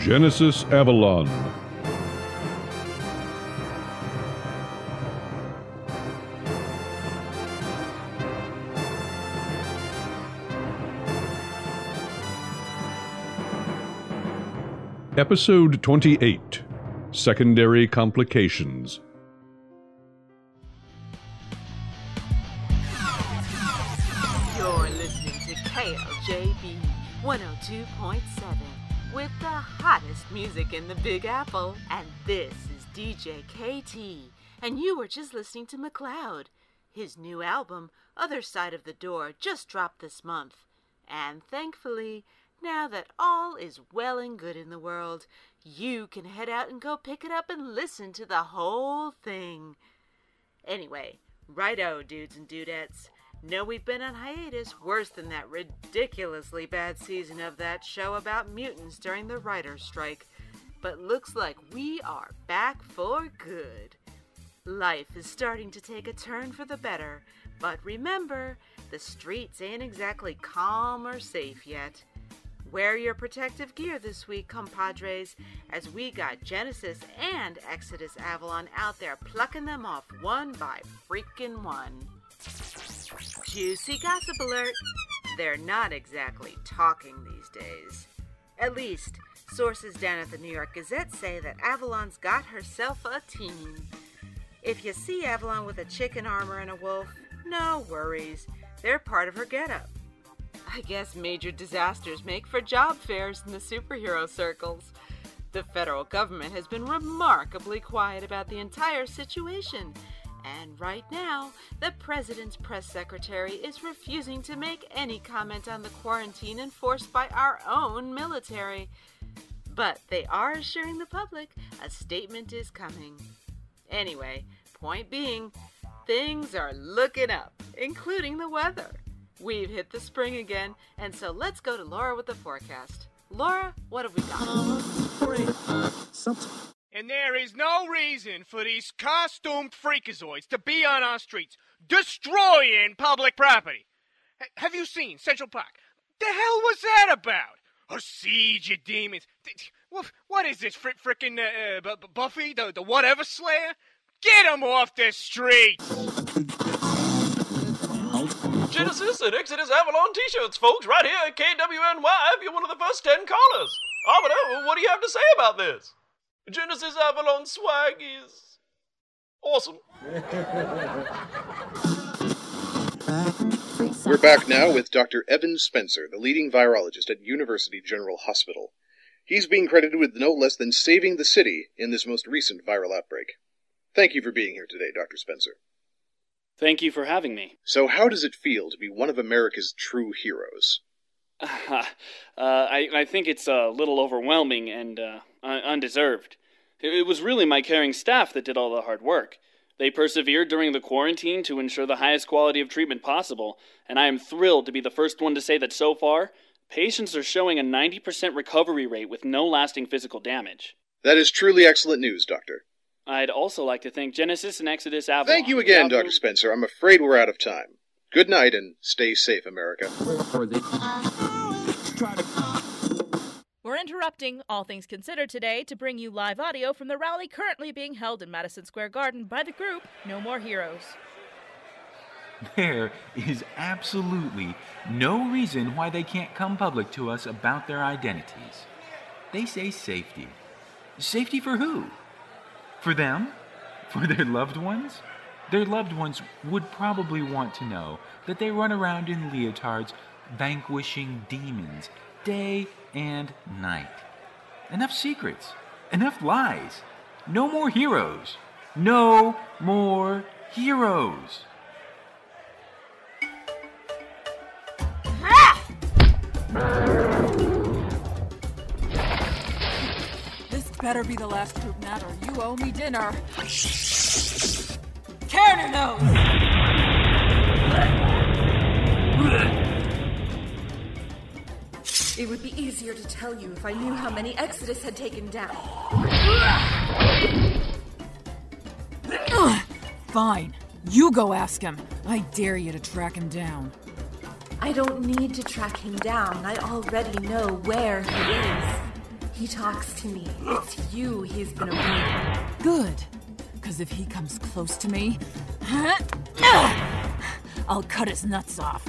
Genesis Avalon. Episode 28 Secondary Complications. You're listening to KLJB 102.7 with the hottest music in the Big Apple. And this is DJ KT. And you were just listening to McLeod. His new album, Other Side of the Door, just dropped this month. And thankfully, now that all is well and good in the world, you can head out and go pick it up and listen to the whole thing. Anyway, righto, dudes and dudettes. Know we've been on hiatus worse than that ridiculously bad season of that show about mutants during the writer's strike. But looks like we are back for good. Life is starting to take a turn for the better, but remember, the streets ain't exactly calm or safe yet. Wear your protective gear this week, compadres, as we got Genesis and Exodus Avalon out there plucking them off one by freaking one. Juicy gossip alert! They're not exactly talking these days. At least, sources down at the New York Gazette say that Avalon's got herself a team. If you see Avalon with a chicken armor and a wolf, no worries. They're part of her getup. I guess major disasters make for job fairs in the superhero circles. The federal government has been remarkably quiet about the entire situation. And right now, the president's press secretary is refusing to make any comment on the quarantine enforced by our own military. But they are assuring the public a statement is coming. Anyway, point being, things are looking up, including the weather. We've hit the spring again, and so let's go to Laura with the forecast. Laura, what have we got? And there is no reason for these costumed freakazoids to be on our streets, destroying public property. H- have you seen Central Park? The hell was that about? A siege of demons. What is this, fr- frickin' uh, uh, Bu- Bu- Buffy, the, the whatever slayer? Get him off the streets! Genesis and Exodus Avalon t-shirts, folks, right here at KWNY if you're one of the first 10 callers. Arbiter, what do you have to say about this? Genesis Avalon swag is awesome. We're back now with Dr. Evan Spencer, the leading virologist at University General Hospital. He's being credited with no less than saving the city in this most recent viral outbreak. Thank you for being here today, Dr. Spencer. Thank you for having me. So, how does it feel to be one of America's true heroes? uh, I, I think it's a little overwhelming and uh, undeserved. It, it was really my caring staff that did all the hard work. They persevered during the quarantine to ensure the highest quality of treatment possible, and I am thrilled to be the first one to say that so far, patients are showing a 90% recovery rate with no lasting physical damage. That is truly excellent news, Doctor. I'd also like to thank Genesis and Exodus Avalon. Thank you again, without Dr. whom- Spencer. I'm afraid we're out of time. Good night and stay safe, America. We're interrupting All Things Considered today to bring you live audio from the rally currently being held in Madison Square Garden by the group No More Heroes. There is absolutely no reason why they can't come public to us about their identities. They say safety. Safety for who? For them? For their loved ones? Their loved ones would probably want to know that they run around in leotards vanquishing demons day and night. Enough secrets. Enough lies. No more heroes. No more heroes. This better be the last group matter. You owe me dinner. Cannon nose! It would be easier to tell you if I knew how many Exodus had taken down. Ugh. Fine. You go ask him. I dare you to track him down. I don't need to track him down. I already know where he is. He talks to me. It's you he's been avoiding. Good. Because if he comes close to me, I'll cut his nuts off.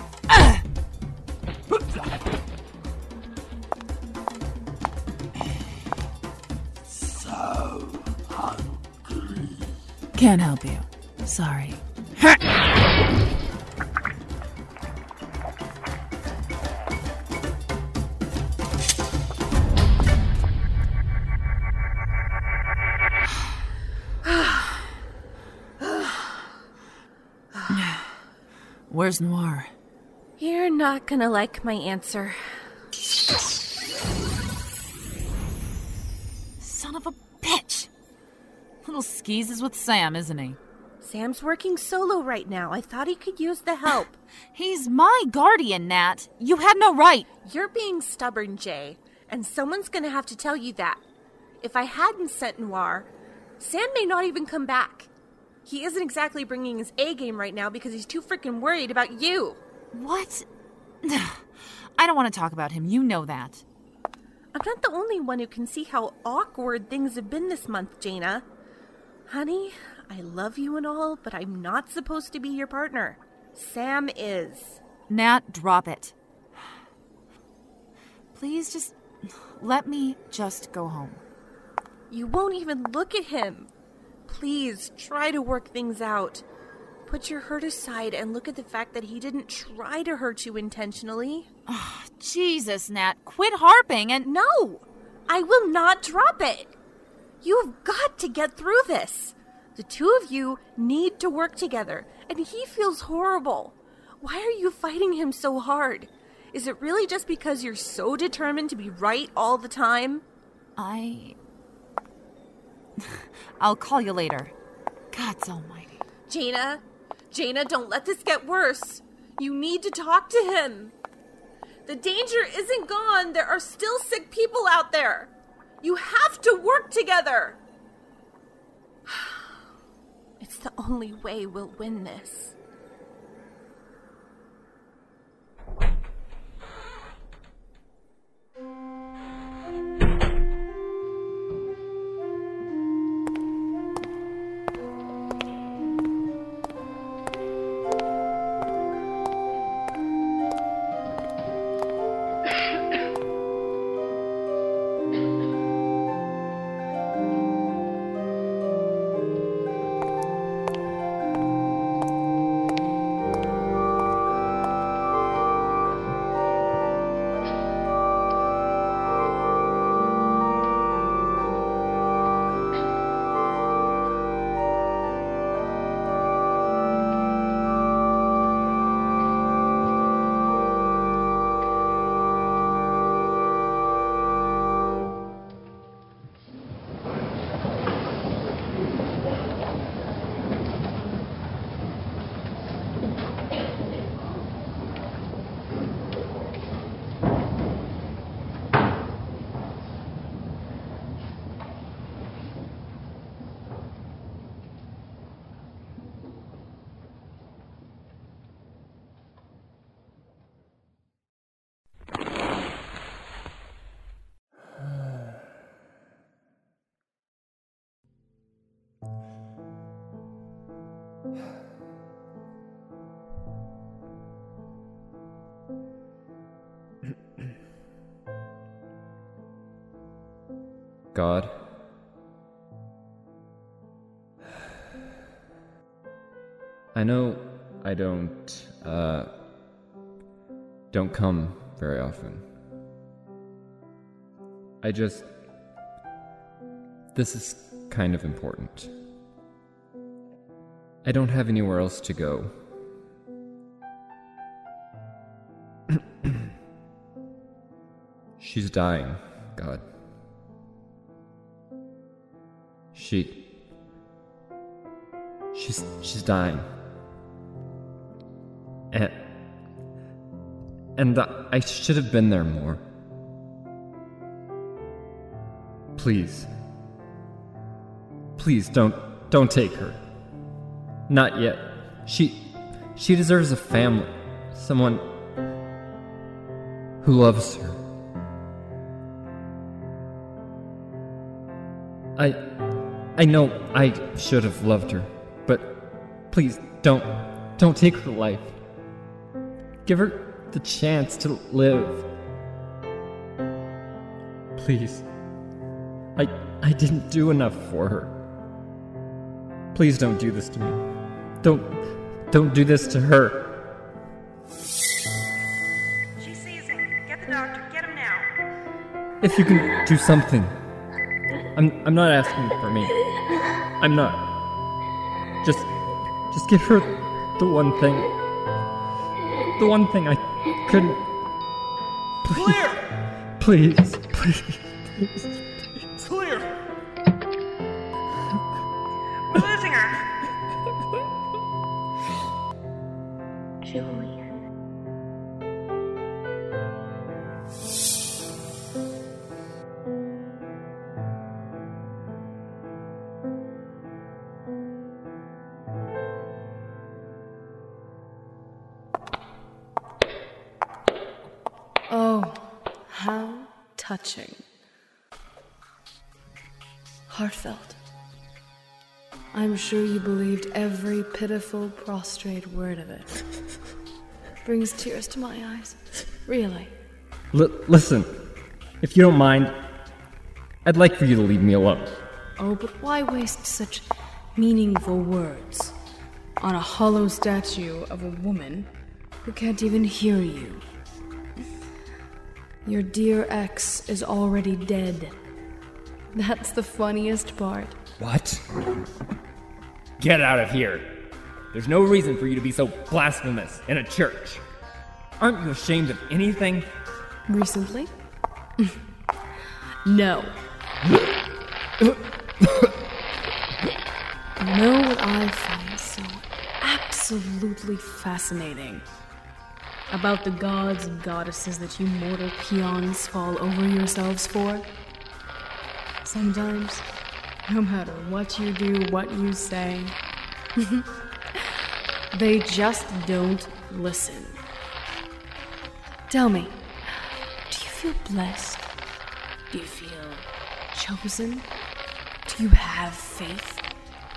Can't help you. Sorry. Where's Noir? You're not gonna like my answer. Son of a bitch! Little Skis is with Sam, isn't he? Sam's working solo right now. I thought he could use the help. He's my guardian, Nat. You had no right. You're being stubborn, Jay, and someone's gonna have to tell you that. If I hadn't sent Noir, Sam may not even come back. He isn't exactly bringing his A game right now because he's too freaking worried about you. What? I don't want to talk about him. You know that. I'm not the only one who can see how awkward things have been this month, Jaina. Honey, I love you and all, but I'm not supposed to be your partner. Sam is. Nat, drop it. Please just let me just go home. You won't even look at him. Please try to work things out. Put your hurt aside and look at the fact that he didn't try to hurt you intentionally. Oh, Jesus, Nat, quit harping and. No! I will not drop it! You've got to get through this. The two of you need to work together, and he feels horrible. Why are you fighting him so hard? Is it really just because you're so determined to be right all the time? I. I'll call you later. God's almighty. Jaina, Jaina, don't let this get worse. You need to talk to him. The danger isn't gone. There are still sick people out there. You have to work together. It's the only way we'll win this. God. I know I don't, uh, don't come very often. I just. This is kind of important. I don't have anywhere else to go. She's dying, God. She. She's. She's dying. And. And I should have been there more. Please. Please don't. Don't take her. Not yet. She. She deserves a family. Someone. who loves her. I. I know I should have loved her, but please don't. Don't take her life. Give her the chance to live. Please. I. I didn't do enough for her. Please don't do this to me. Don't. Don't do this to her. She's seizing. Get the doctor. Get him now. If you can do something. I'm I'm not asking for me. I'm not. Just just give her the one thing. The one thing I couldn't Please. Please. Please. It's sure you believed every pitiful, prostrate word of it. Brings tears to my eyes. Really. L- listen. If you don't mind, I'd like for you to leave me alone. Oh, but why waste such meaningful words on a hollow statue of a woman who can't even hear you? Your dear ex is already dead. That's the funniest part. What? Get out of here. There's no reason for you to be so blasphemous in a church. Aren't you ashamed of anything? Recently? no. Know what I find so absolutely fascinating about the gods and goddesses that you mortal peons fall over yourselves for? Sometimes, no matter what you do, what you say, they just don't listen. Tell me, do you feel blessed? Do you feel chosen? Do you have faith?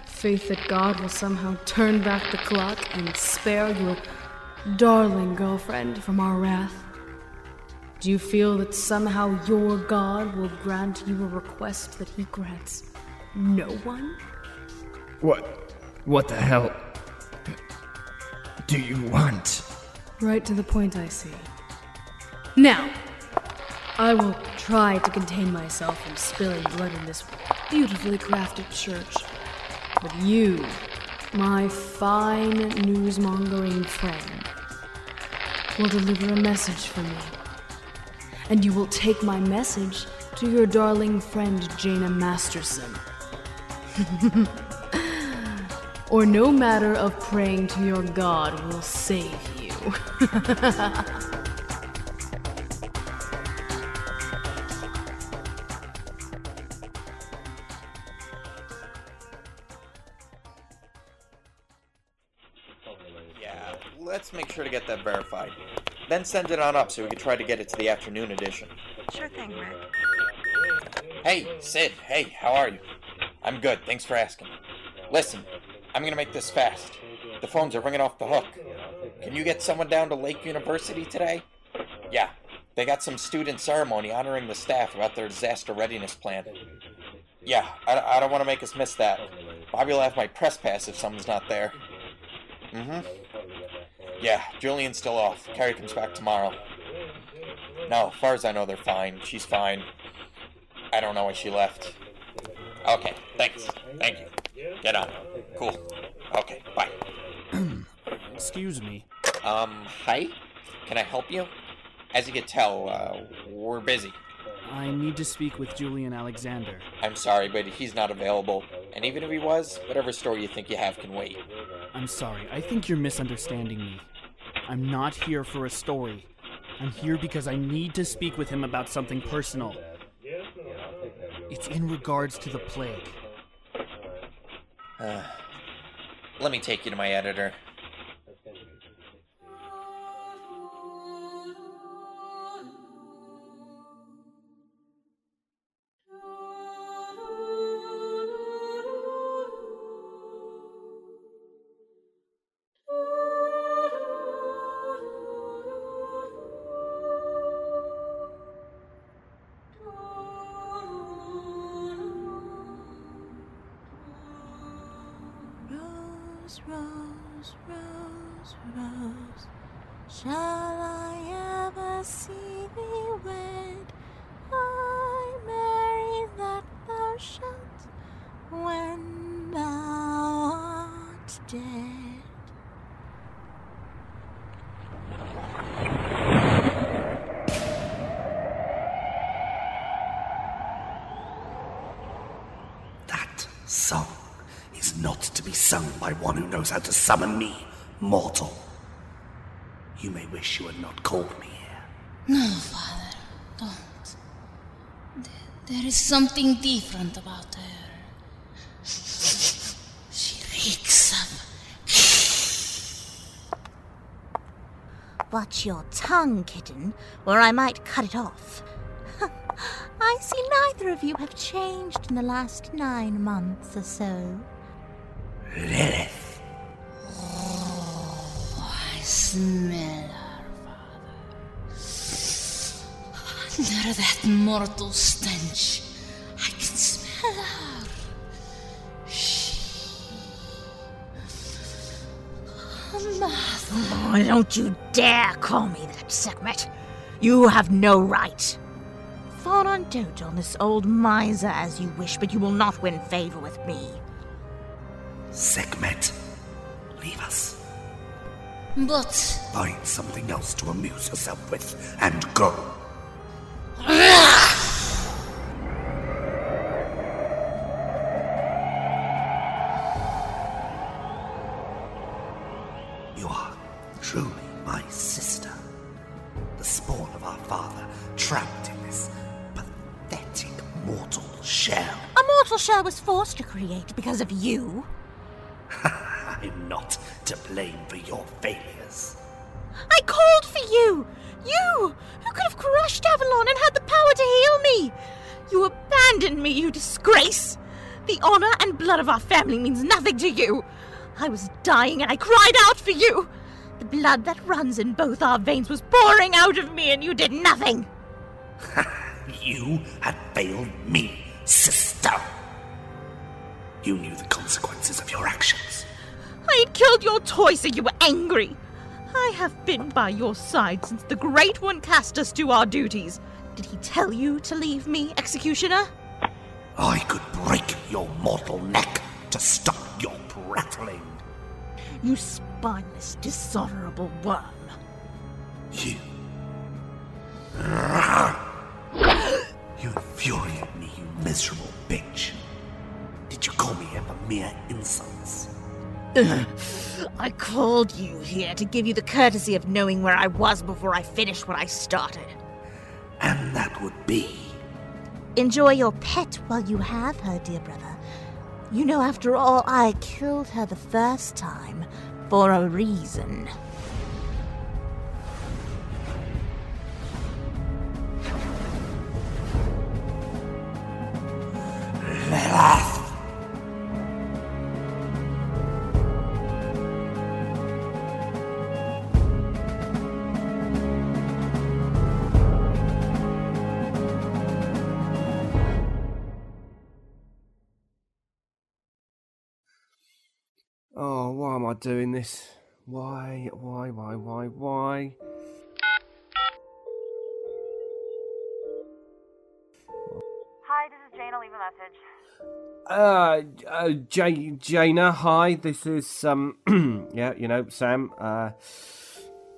Faith that God will somehow turn back the clock and spare your darling girlfriend from our wrath? Do you feel that somehow your God will grant you a request that he grants no one? What? What the hell do you want? Right to the point, I see. Now, I will try to contain myself from spilling blood in this beautifully crafted church. But you, my fine newsmongering friend, will deliver a message for me. And you will take my message to your darling friend Jaina Masterson. or no matter of praying to your God will save you. Yeah, let's make sure to get that verified. Then send it on up so we can try to get it to the afternoon edition. Sure thing, Rick. Hey, Sid. Hey, how are you? I'm good. Thanks for asking. Listen, I'm gonna make this fast. The phones are ringing off the hook. Can you get someone down to Lake University today? Yeah, they got some student ceremony honoring the staff about their disaster readiness plan. Yeah, I, I don't want to make us miss that. Bobby will have my press pass if someone's not there. Mm-hmm. Yeah, Julian's still off. Carrie comes back tomorrow. No, as far as I know, they're fine. She's fine. I don't know why she left. Okay, thanks. Thank you. Get on. Cool. Okay, bye. Excuse me. Um, hi? Can I help you? As you can tell, uh, we're busy. I need to speak with Julian Alexander. I'm sorry, but he's not available. And even if he was, whatever story you think you have can wait. I'm sorry. I think you're misunderstanding me. I'm not here for a story. I'm here because I need to speak with him about something personal. It's in regards to the plague. Uh, let me take you to my editor. Summon me, mortal. You may wish you had not called me here. No, father, don't. Th- There is something different about her. She reeks of. Watch your tongue, kitten, or I might cut it off. I see neither of you have changed in the last nine months or so. Lilith. Smell her, father. Under that mortal stench, I can smell her. She. Mother. Oh, don't you dare call me that, Sekhmet. You have no right. Fall on dote on this old miser as you wish, but you will not win favor with me. Sekhmet, leave us. But Find something else to amuse yourself with and go. You are truly my sister. The spawn of our father, trapped in this pathetic mortal shell. a mortal shell was forced to create because of you. Our family means nothing to you! I was dying and I cried out for you! The blood that runs in both our veins was pouring out of me and you did nothing! You had failed me, sister. You knew the consequences of your actions. I had killed your toy so you were angry! I have been by your side since the Great One cast us to our duties. Did he tell you to leave me, Executioner? I could break your mortal neck to stop your prattling. You spineless, dishonorable worm. You. You infuriate me, you miserable bitch. Did you call me here for mere insults? I called you here to give you the courtesy of knowing where I was before I finished what I started. And that would be. Enjoy your pet while you have her, dear brother. You know, after all, I killed her the first time for a reason. Lilith! Why am I doing this? Why, why, why, why, why? Hi, this is Jane. I'll leave a message. Uh, uh J- Jaina, hi. This is um, yeah, you know, Sam. Uh,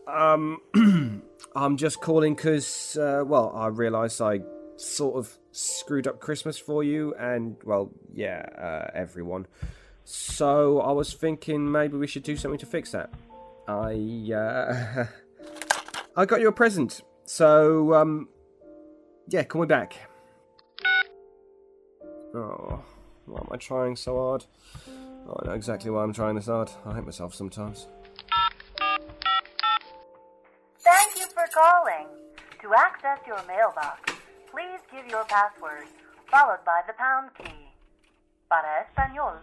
um, I'm just calling because, uh, well, I realised I sort of screwed up Christmas for you, and well, yeah, uh, everyone. So I was thinking maybe we should do something to fix that. I uh, I got you a present. So um, yeah, call me back. Oh, why am I trying so hard? Oh, I know exactly why I'm trying this hard. I hate myself sometimes. Thank you for calling. To access your mailbox, please give your password, followed by the pound key. Para español,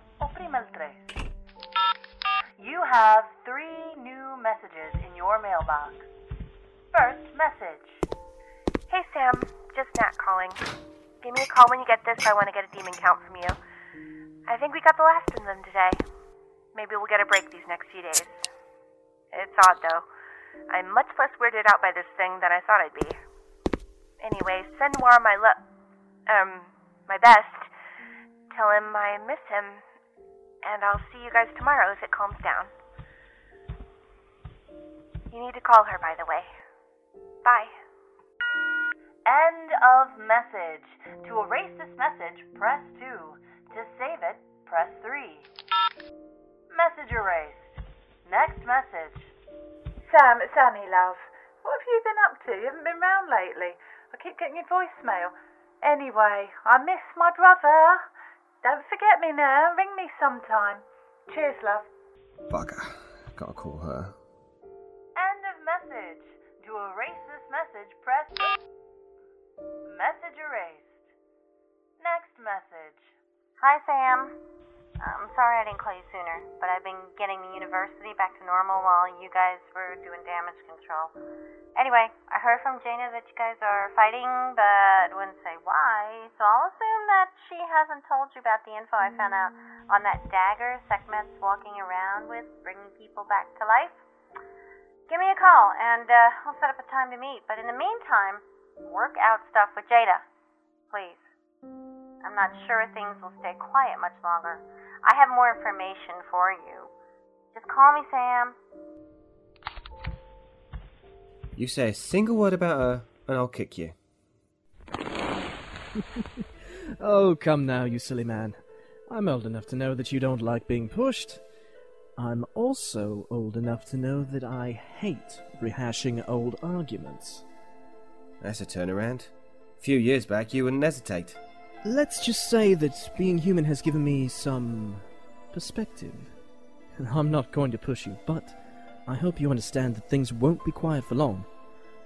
You have three new messages in your mailbox. First message. Hey Sam, just Nat calling. Give me a call when you get this. I want to get a demon count from you. I think we got the last of them today. Maybe we'll get a break these next few days. It's odd, though. I'm much less weirded out by this thing than I thought I'd be. Anyway, send Noir my lo- um, my best. Tell him I miss him, and I'll see you guys tomorrow if it calms down. You need to call her, by the way. Bye. End of message. To erase this message, press 2. To save it, press 3. Message erased. Next message. Sam, it's Sammy, love. What have you been up to? You haven't been round lately. I keep getting your voicemail. Anyway, I miss my brother. Don't forget me now. Ring me sometime. Cheers, love. Bugger. Gotta call her. End of message. To erase this message, press. Message erased. Next message. Hi, Sam. I'm sorry I didn't call you sooner, but I've been getting the university back to normal while you guys were doing damage control. Anyway, I heard from Jaina that you guys are fighting, but wouldn't say why, so I'll assume that she hasn't told you about the info I found out on that dagger Sekhmet's walking around with, bringing people back to life. Give me a call, and uh, I'll set up a time to meet. But in the meantime, work out stuff with Jaina. Please. I'm not sure things will stay quiet much longer. I have more information for you. Just call me Sam. You say a single word about her, and I'll kick you. oh, come now, you silly man. I'm old enough to know that you don't like being pushed. I'm also old enough to know that I hate rehashing old arguments. That's a turnaround. A few years back, you wouldn't hesitate. Let's just say that being human has given me some perspective. I'm not going to push you, but I hope you understand that things won't be quiet for long,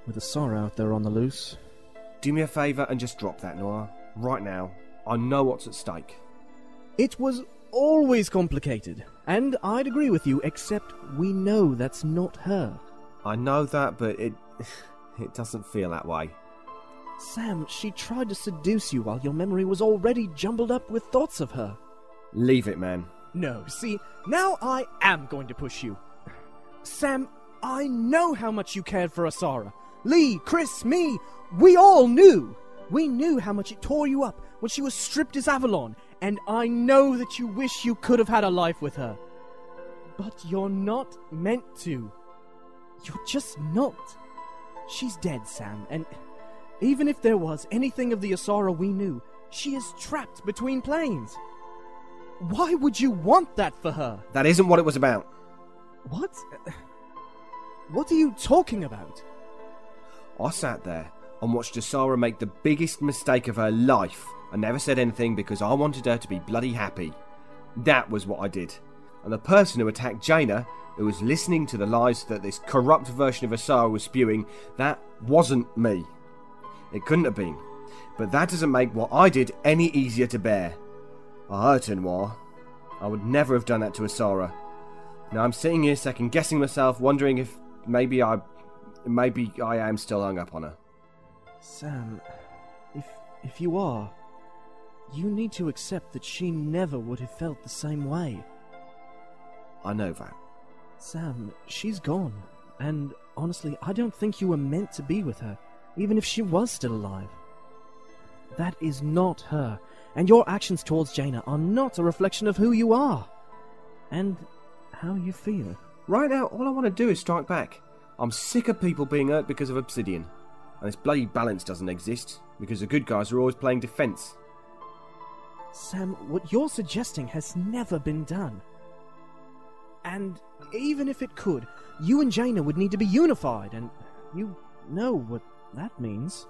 with Asara out there on the loose. Do me a favour and just drop that, Noir. Right now. I know what's at stake. It was always complicated, and I'd agree with you, except we know that's not her. I know that, but it. it doesn't feel that way. Sam, she tried to seduce you while your memory was already jumbled up with thoughts of her. Leave it, man. No, see, now I am going to push you. Sam, I know how much you cared for Asara. Lee, Chris, me, we all knew. We knew how much it tore you up when she was stripped as Avalon, and I know that you wish you could have had a life with her. But you're not meant to. You're just not. She's dead, Sam, and even if there was anything of the Asara we knew, she is trapped between planes. Why would you want that for her? That isn't what it was about. What? What are you talking about? I sat there and watched Asara make the biggest mistake of her life. I never said anything because I wanted her to be bloody happy. That was what I did. And the person who attacked Jaina, who was listening to the lies that this corrupt version of Asara was spewing, that wasn't me. It couldn't have been. But that doesn't make what I did any easier to bear. I hurt her, Noir. I would never have done that to Asara. Now I'm sitting here second guessing myself, wondering if maybe I. maybe I am still hung up on her. Sam, if if you are, you need to accept that she never would have felt the same way. I know that. Sam, she's gone, and honestly, I don't think you were meant to be with her, even if she was still alive. That is not her, and your actions towards Jaina are not a reflection of who you are, and how you feel. Right now, all I want to do is strike back. I'm sick of people being hurt because of Obsidian. And this bloody balance doesn't exist, because the good guys are always playing defense. Sam, what you're suggesting has never been done. And even if it could, you and Jaina would need to be unified, and you know what that means.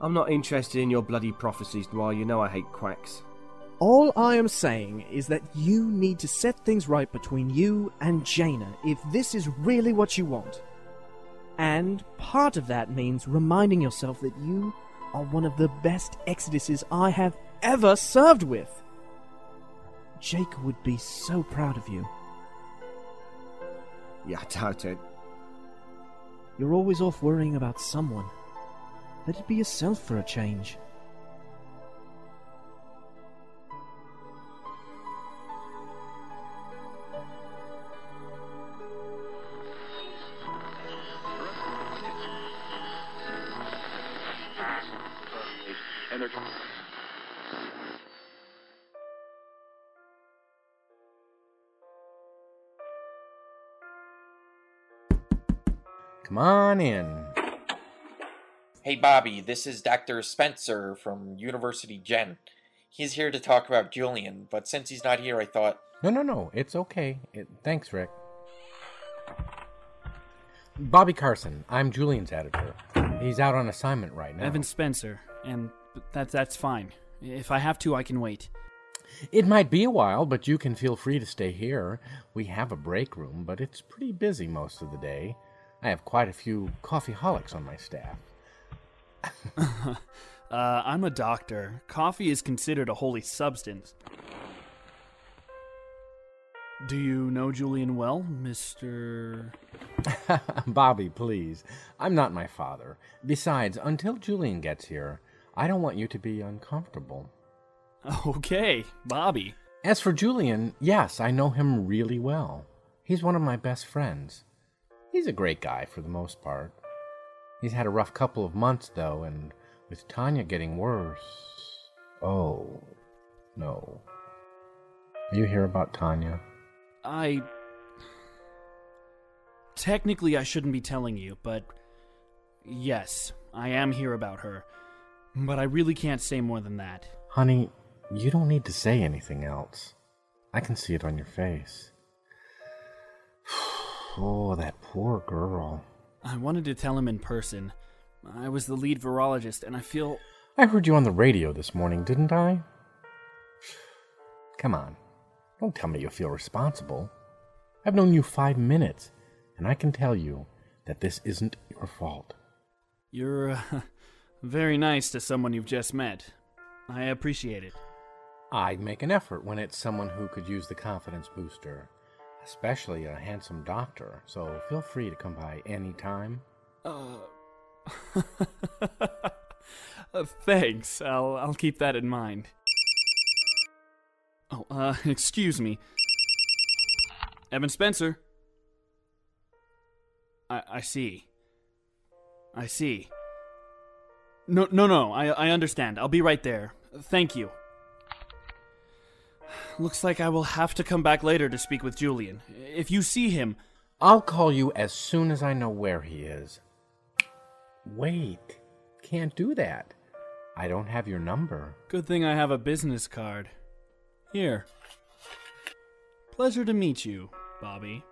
I'm not interested in your bloody prophecies, Noir. You know I hate quacks. All I am saying is that you need to set things right between you and Jaina if this is really what you want. And part of that means reminding yourself that you are one of the best Exoduses I have ever served with. Jake would be so proud of you. Yeah, I doubt it. You're always off worrying about someone. Let it be yourself for a change. Come on in. Hey, Bobby, this is Dr. Spencer from University Gen. He's here to talk about Julian, but since he's not here, I thought. No, no, no. It's okay. It, thanks, Rick. Bobby Carson. I'm Julian's editor. He's out on assignment right now. Evan Spencer, and that that's fine. If I have to, I can wait. It might be a while, but you can feel free to stay here. We have a break room, but it's pretty busy most of the day. I have quite a few coffeeholics on my staff. uh, I'm a doctor. Coffee is considered a holy substance. Do you know Julian well, Mr. Bobby, please. I'm not my father. Besides, until Julian gets here, I don't want you to be uncomfortable. Okay, Bobby. As for Julian, yes, I know him really well. He's one of my best friends. He's a great guy for the most part. He's had a rough couple of months, though, and with Tanya getting worse. Oh, no. You hear about Tanya? I. Technically, I shouldn't be telling you, but. Yes, I am here about her. But I really can't say more than that. Honey, you don't need to say anything else. I can see it on your face. Oh, that poor girl. I wanted to tell him in person. I was the lead virologist, and I feel. I heard you on the radio this morning, didn't I? Come on. Don't tell me you feel responsible. I've known you five minutes, and I can tell you that this isn't your fault. You're uh, very nice to someone you've just met. I appreciate it. I make an effort when it's someone who could use the confidence booster, especially a handsome doctor, so feel free to come by any time. Uh, uh, thanks. I'll I'll keep that in mind. Oh, uh, excuse me. Evan Spencer. I I see. I see. No, no, no. I I understand. I'll be right there. Thank you. Looks like I will have to come back later to speak with Julian. If you see him, I'll call you as soon as I know where he is. Wait. Can't do that. I don't have your number. good thing I have a business card. Here. Pleasure to meet you, Bobby.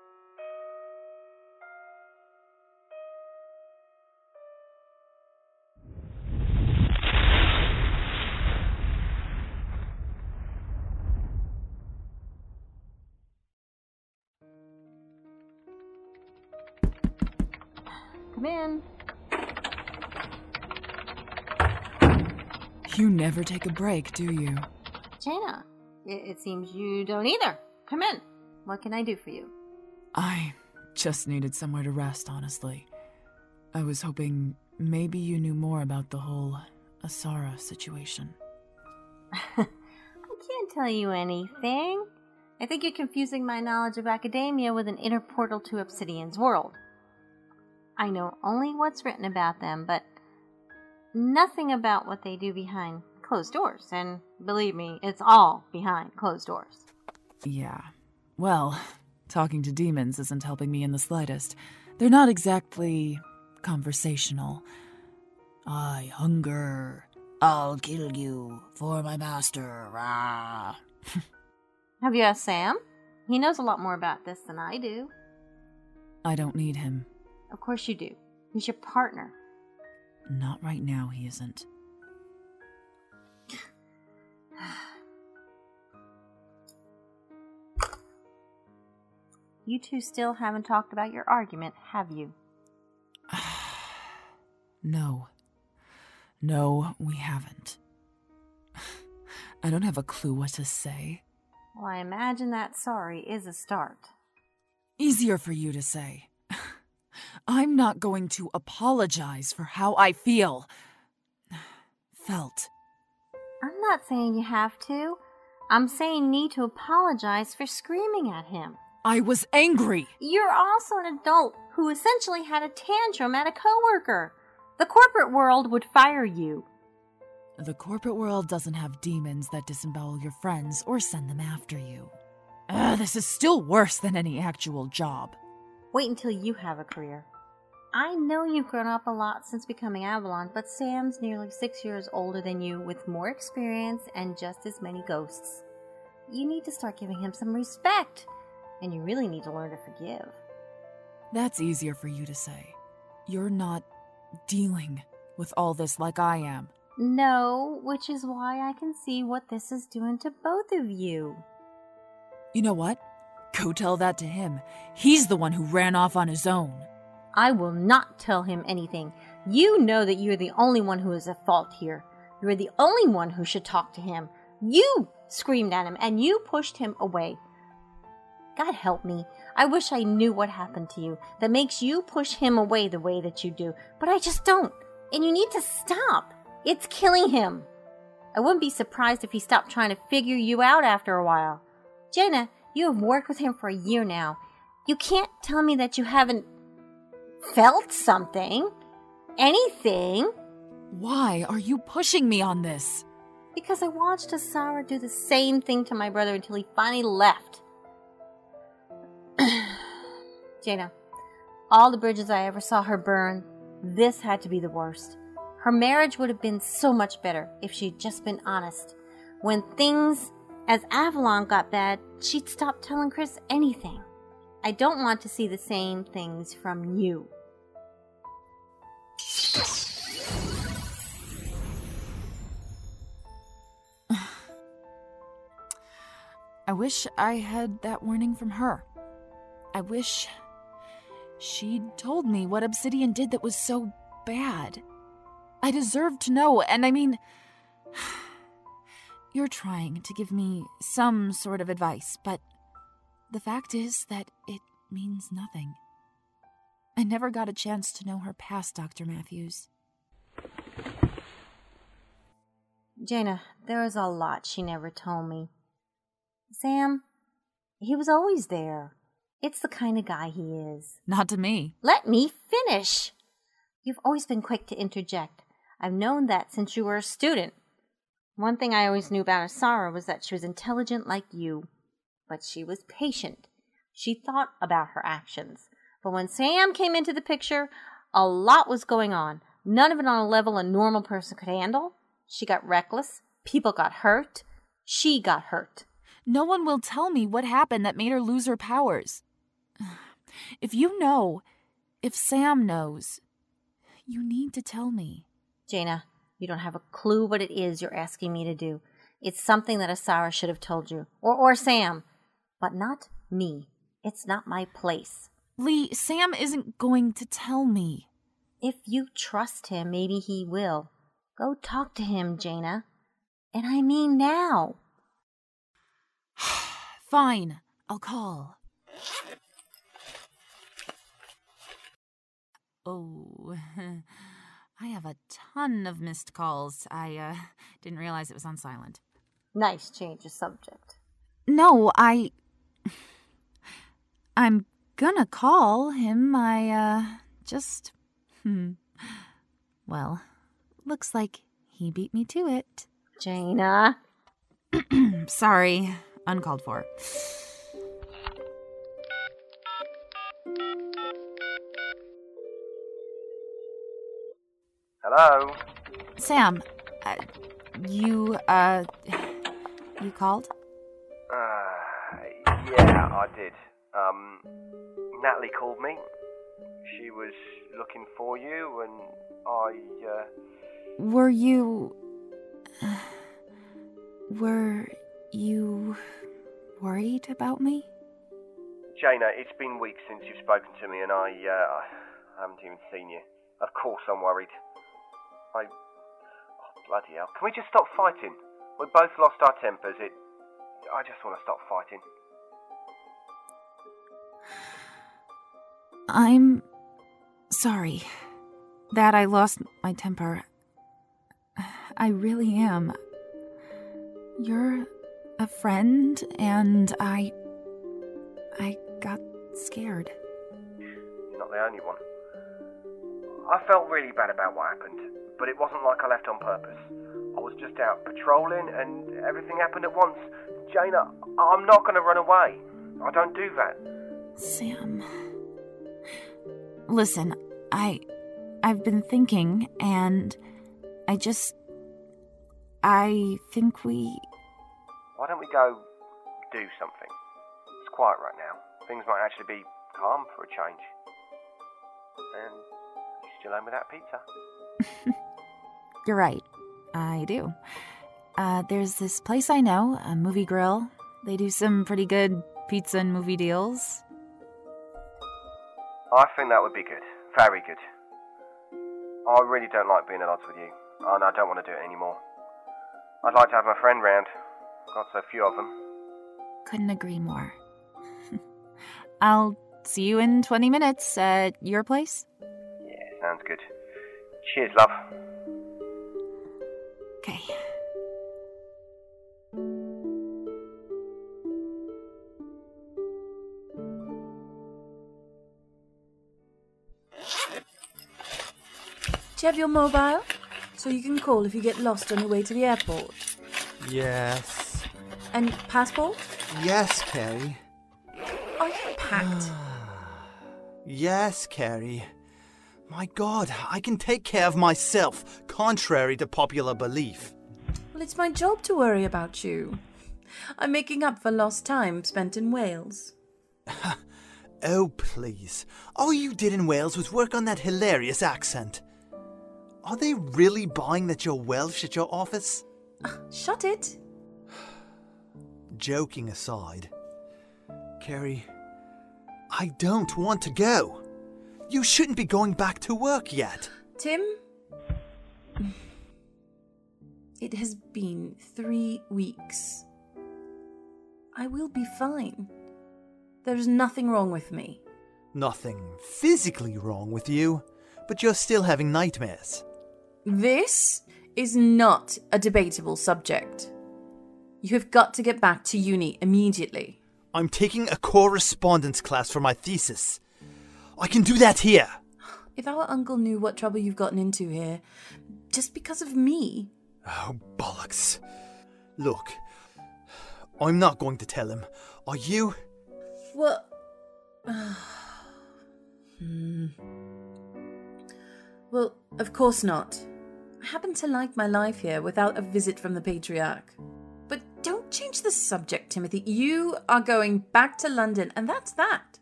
Never take a break, do you? Jaina, it, it seems you don't either. Come in. What can I do for you? I just needed somewhere to rest, honestly. I was hoping maybe you knew more about the whole Asara situation. I can't tell you anything. I think you're confusing my knowledge of academia with an inner portal to Obsidian's world. I know only what's written about them, but nothing about what they do behind closed doors. And believe me, it's all behind closed doors. Yeah. Well, talking to demons isn't helping me in the slightest. They're not exactly conversational. I hunger. I'll kill you for my master. Ah. Have you asked Sam? He knows a lot more about this than I do. I don't need him. Of course you do. He's your partner. Not right now, he isn't. You two still haven't talked about your argument, have you? No. No, we haven't. I don't have a clue what to say. Well, I imagine that sorry is a start. Easier for you to say. I'm not going to apologize for how I feel. Felt. I'm not saying you have to. I'm saying you need to apologize for screaming at him. I was angry. You're also an adult who essentially had a tantrum at a coworker. The corporate world would fire you. The corporate world doesn't have demons that disembowel your friends or send them after you. Ugh, this is still worse than any actual job. Wait until you have a career. I know you've grown up a lot since becoming Avalon, but Sam's nearly six years older than you with more experience and just as many ghosts. You need to start giving him some respect, and you really need to learn to forgive. That's easier for you to say. You're not dealing with all this like I am. No, which is why I can see what this is doing to both of you. You know what? Go tell that to him. He's the one who ran off on his own. I will not tell him anything. You know that you're the only one who is at fault here. You're the only one who should talk to him. You screamed at him and you pushed him away. God help me. I wish I knew what happened to you that makes you push him away the way that you do, but I just don't. And you need to stop. It's killing him. I wouldn't be surprised if he stopped trying to figure you out after a while. Jaina, you have worked with him for a year now. You can't tell me that you haven't felt something. Anything. Why are you pushing me on this? Because I watched Asara do the same thing to my brother until he finally left. Jaina, all the bridges I ever saw her burn, this had to be the worst. Her marriage would have been so much better if she'd just been honest. When things as Avalon got bad, she'd stop telling Chris anything. I don't want to see the same things from you. I wish I had that warning from her. I wish she'd told me what Obsidian did that was so bad. I deserve to know, and I mean, you're trying to give me some sort of advice, but the fact is that it means nothing. I never got a chance to know her past, Dr. Matthews. Jaina, there is a lot she never told me. Sam, he was always there. It's the kind of guy he is. Not to me. Let me finish. You've always been quick to interject. I've known that since you were a student. One thing I always knew about Asara was that she was intelligent like you, but she was patient. She thought about her actions. But when Sam came into the picture, a lot was going on. None of it on a level a normal person could handle. She got reckless. People got hurt. She got hurt. No one will tell me what happened that made her lose her powers. If you know, if Sam knows, you need to tell me. Jaina, you don't have a clue what it is you're asking me to do. It's something that Asara should have told you, or, or Sam, but not me. It's not my place. Lee, Sam isn't going to tell me. If you trust him, maybe he will. Go talk to him, Jaina. And I mean now. Fine, I'll call. Oh, I have a ton of missed calls. I uh, didn't realize it was on silent. Nice change of subject. No, I. I'm gonna call him. I, uh, just. Hmm. Well, looks like he beat me to it. Jaina. Sorry, uncalled for. Hello? Sam, uh, you, uh, you called? I did. Um, Natalie called me. She was looking for you, and I, uh. Were you. Were you worried about me? Jaina, it's been weeks since you've spoken to me, and I, uh, I haven't even seen you. Of course I'm worried. I. Oh, bloody hell. Can we just stop fighting? We both lost our tempers. It. I just want to stop fighting. I'm sorry that I lost my temper. I really am. You're a friend, and I. I got scared. You're not the only one. I felt really bad about what happened, but it wasn't like I left on purpose. I was just out patrolling and everything happened at once. Jaina, I'm not going to run away. I don't do that. Sam. Listen, I. I've been thinking, and I just. I think we. Why don't we go do something? It's quiet right now. Things might actually be calm for a change. And you still owe me that pizza. You're right. I do. Uh, there's this place I know, a movie grill. They do some pretty good pizza and movie deals. I think that would be good. Very good. I really don't like being at odds with you, and I don't want to do it anymore. I'd like to have my friend round. Got so few of them. Couldn't agree more. I'll see you in 20 minutes at your place. Yeah, sounds good. Cheers, love. Okay. Have your mobile? So you can call if you get lost on your way to the airport. Yes. And passport? Yes, Carrie. Are you packed? Yes, Carrie. My god, I can take care of myself, contrary to popular belief. well, it's my job to worry about you. I'm making up for lost time spent in Wales. Oh, please. All you did in Wales was work on that hilarious accent. Are they really buying that you're Welsh at your office? Ah, shut it. Joking aside, Carrie, I don't want to go. You shouldn't be going back to work yet. Tim? It has been three weeks. I will be fine. There's nothing wrong with me. Nothing physically wrong with you, but you're still having nightmares. This is not a debatable subject. You have got to get back to uni immediately. I'm taking a correspondence class for my thesis. I can do that here. If our uncle knew what trouble you've gotten into here, just because of me, Oh, bollocks. Look, I'm not going to tell him. Are you? well. Hmm. Well, of course not. I happen to like my life here without a visit from the patriarch. But don't change the subject, Timothy. You are going back to London, and that's that.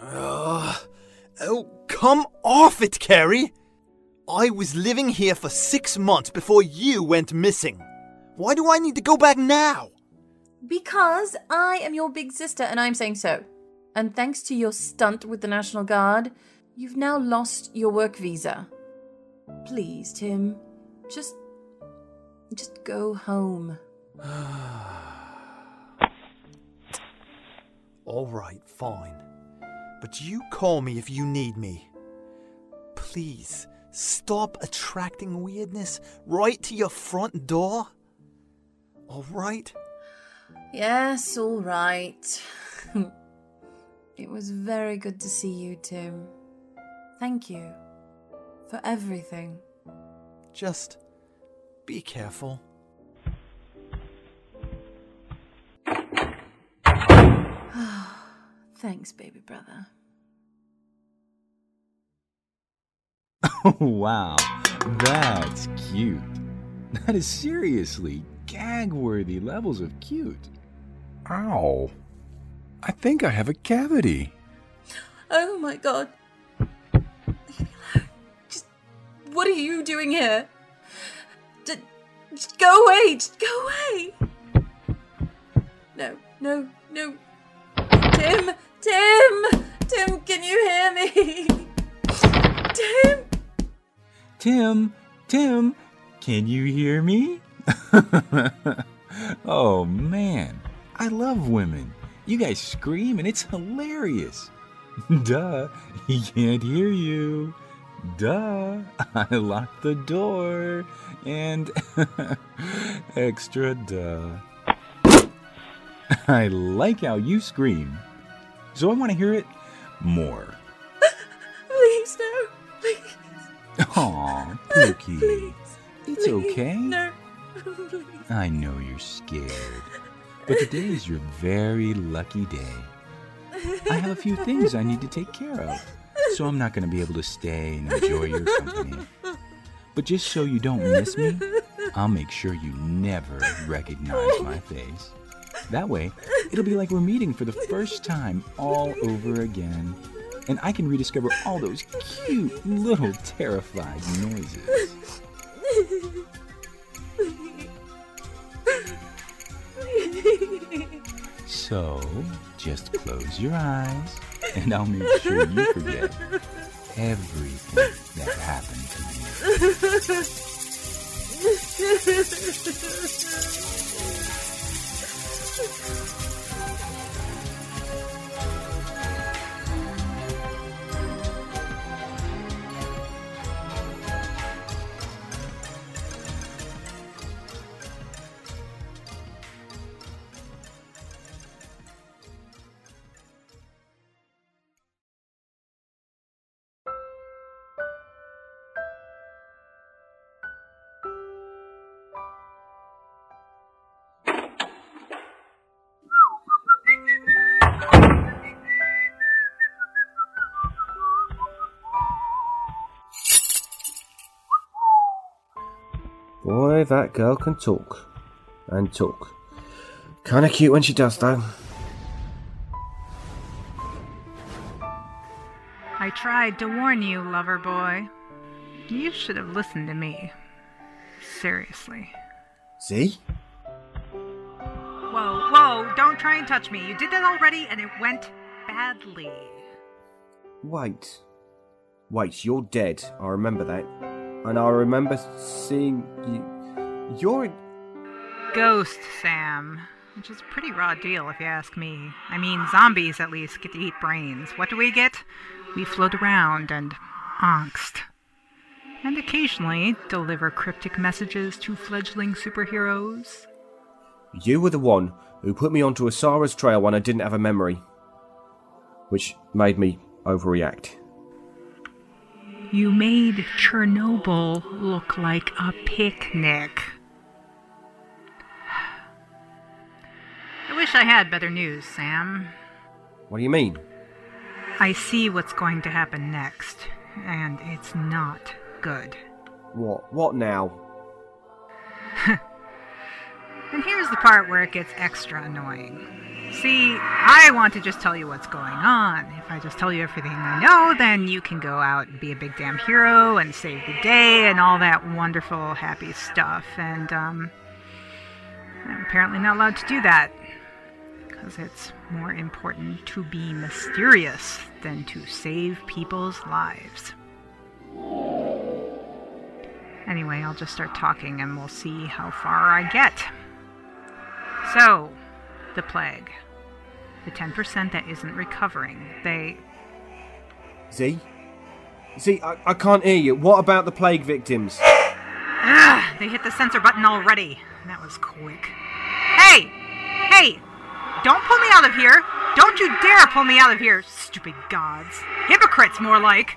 Ugh. oh, come off it, Carrie! I was living here for six months before you went missing. Why do I need to go back now? Because I am your big sister, and I'm saying so. And thanks to your stunt with the National Guard, you've now lost your work visa. Please, Tim, just. just go home. All right, fine. But you call me if you need me. Please, stop attracting weirdness right to your front door. All right? Yes, all right. it was very good to see you, Tim. Thank you for everything. Just be careful. Thanks, baby brother. Oh, wow. That's cute. That is seriously gag worthy levels of cute. Ow. I think I have a cavity. Oh my god. What are you doing here? Just, go away! Just go away! No, no, no. Tim! Tim! Tim, can you hear me? Tim! Tim, Tim, can you hear me? oh man, I love women. You guys scream and it's hilarious. Duh, he can't hear you. Duh, I locked the door. And extra duh. I like how you scream. So I want to hear it more. Please, no. Please. Aw, Pookie. Please. It's please, okay. No. I know you're scared, but today is your very lucky day. I have a few things I need to take care of, so I'm not going to be able to stay and enjoy your company. But just so you don't miss me, I'll make sure you never recognize my face. That way, it'll be like we're meeting for the first time all over again, and I can rediscover all those cute little terrified noises. So, just close your eyes, and I'll make sure you forget everything that happened to you. that girl can talk. And talk. Kinda cute when she does, though. I tried to warn you, lover boy. You should have listened to me. Seriously. See? Whoa, whoa, don't try and touch me. You did that already and it went badly. Wait. Wait, you're dead. I remember that. And I remember seeing you. You're. Ghost, Sam. Which is a pretty raw deal, if you ask me. I mean, zombies at least get to eat brains. What do we get? We float around and angst. And occasionally deliver cryptic messages to fledgling superheroes. You were the one who put me onto Asara's trail when I didn't have a memory. Which made me overreact. You made Chernobyl look like a picnic. Wish I had better news, Sam. What do you mean? I see what's going to happen next, and it's not good. What? What now? And here's the part where it gets extra annoying. See, I want to just tell you what's going on. If I just tell you everything I know, then you can go out and be a big damn hero and save the day and all that wonderful, happy stuff. And, um, I'm apparently not allowed to do that. Because it's more important to be mysterious than to save people's lives. Anyway, I'll just start talking and we'll see how far I get. So, the plague. The 10% that isn't recovering. They. Z? Z, I, I can't hear you. What about the plague victims? Ah, they hit the censor button already. That was quick. Hey! Hey! Don't pull me out of here! Don't you dare pull me out of here, stupid gods. Hypocrites, more like.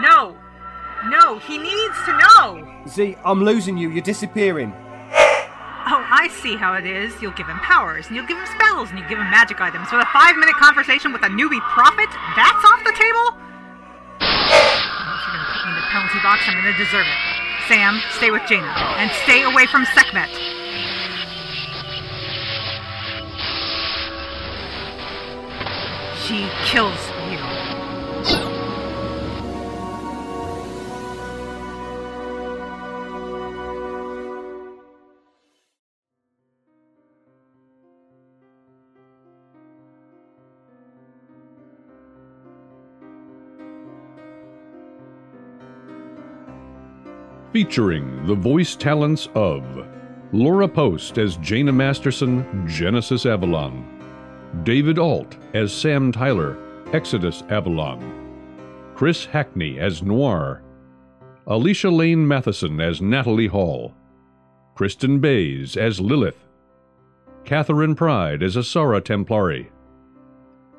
No! No, he needs to know! Z, I'm losing you. You're disappearing. Oh, I see how it is. You'll give him powers, and you'll give him spells, and you give him magic items. With a five minute conversation with a newbie prophet? That's off the table? If you're gonna put me in the penalty box, I'm gonna deserve it. Sam, stay with Jaina, and stay away from Sekhmet. She kills you. featuring the voice talents of Laura Post as Jaina Masterson, Genesis Avalon, David Alt as Sam Tyler, Exodus Avalon, Chris Hackney as Noir, Alicia Lane Matheson as Natalie Hall, Kristen Bays as Lilith, Catherine Pride as Asara Templari,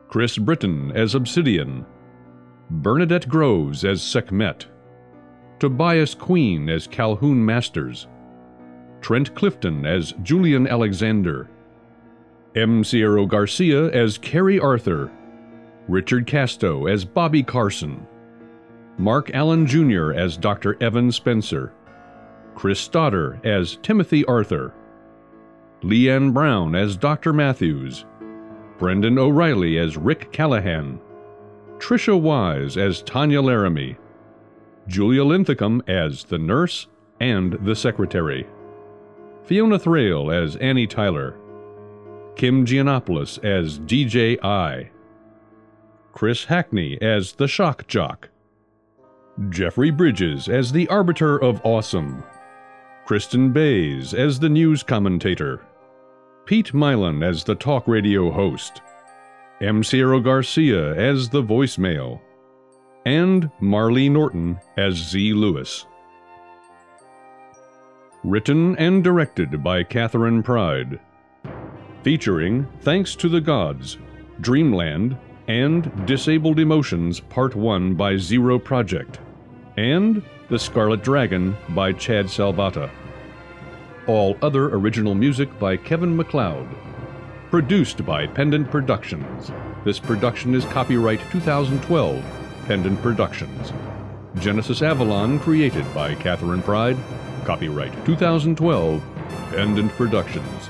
Chris Britton as Obsidian, Bernadette Groves as Sekhmet, Tobias Queen as Calhoun Masters, Trent Clifton as Julian Alexander, M. Sierra Garcia as Carrie Arthur, Richard Casto as Bobby Carson, Mark Allen Jr. as Dr. Evan Spencer, Chris Stoddard as Timothy Arthur, Leanne Brown as Dr. Matthews, Brendan O'Reilly as Rick Callahan, Trisha Wise as Tanya Laramie, Julia Linthicum as the nurse and the secretary, Fiona Thrale as Annie Tyler, Kim Giannopoulos as DJ I, Chris Hackney as the shock jock, Jeffrey Bridges as the arbiter of awesome, Kristen Bays as the news commentator, Pete Milan as the talk radio host, M. Sierra Garcia as the voicemail, and Marlee Norton as Z. Lewis. Written and directed by Catherine Pride. Featuring Thanks to the Gods, Dreamland, and Disabled Emotions Part 1 by Zero Project, and The Scarlet Dragon by Chad Salvata. All other original music by Kevin MacLeod. Produced by Pendant Productions. This production is copyright 2012, Pendant Productions. Genesis Avalon created by Catherine Pride. Copyright 2012, Pendant Productions.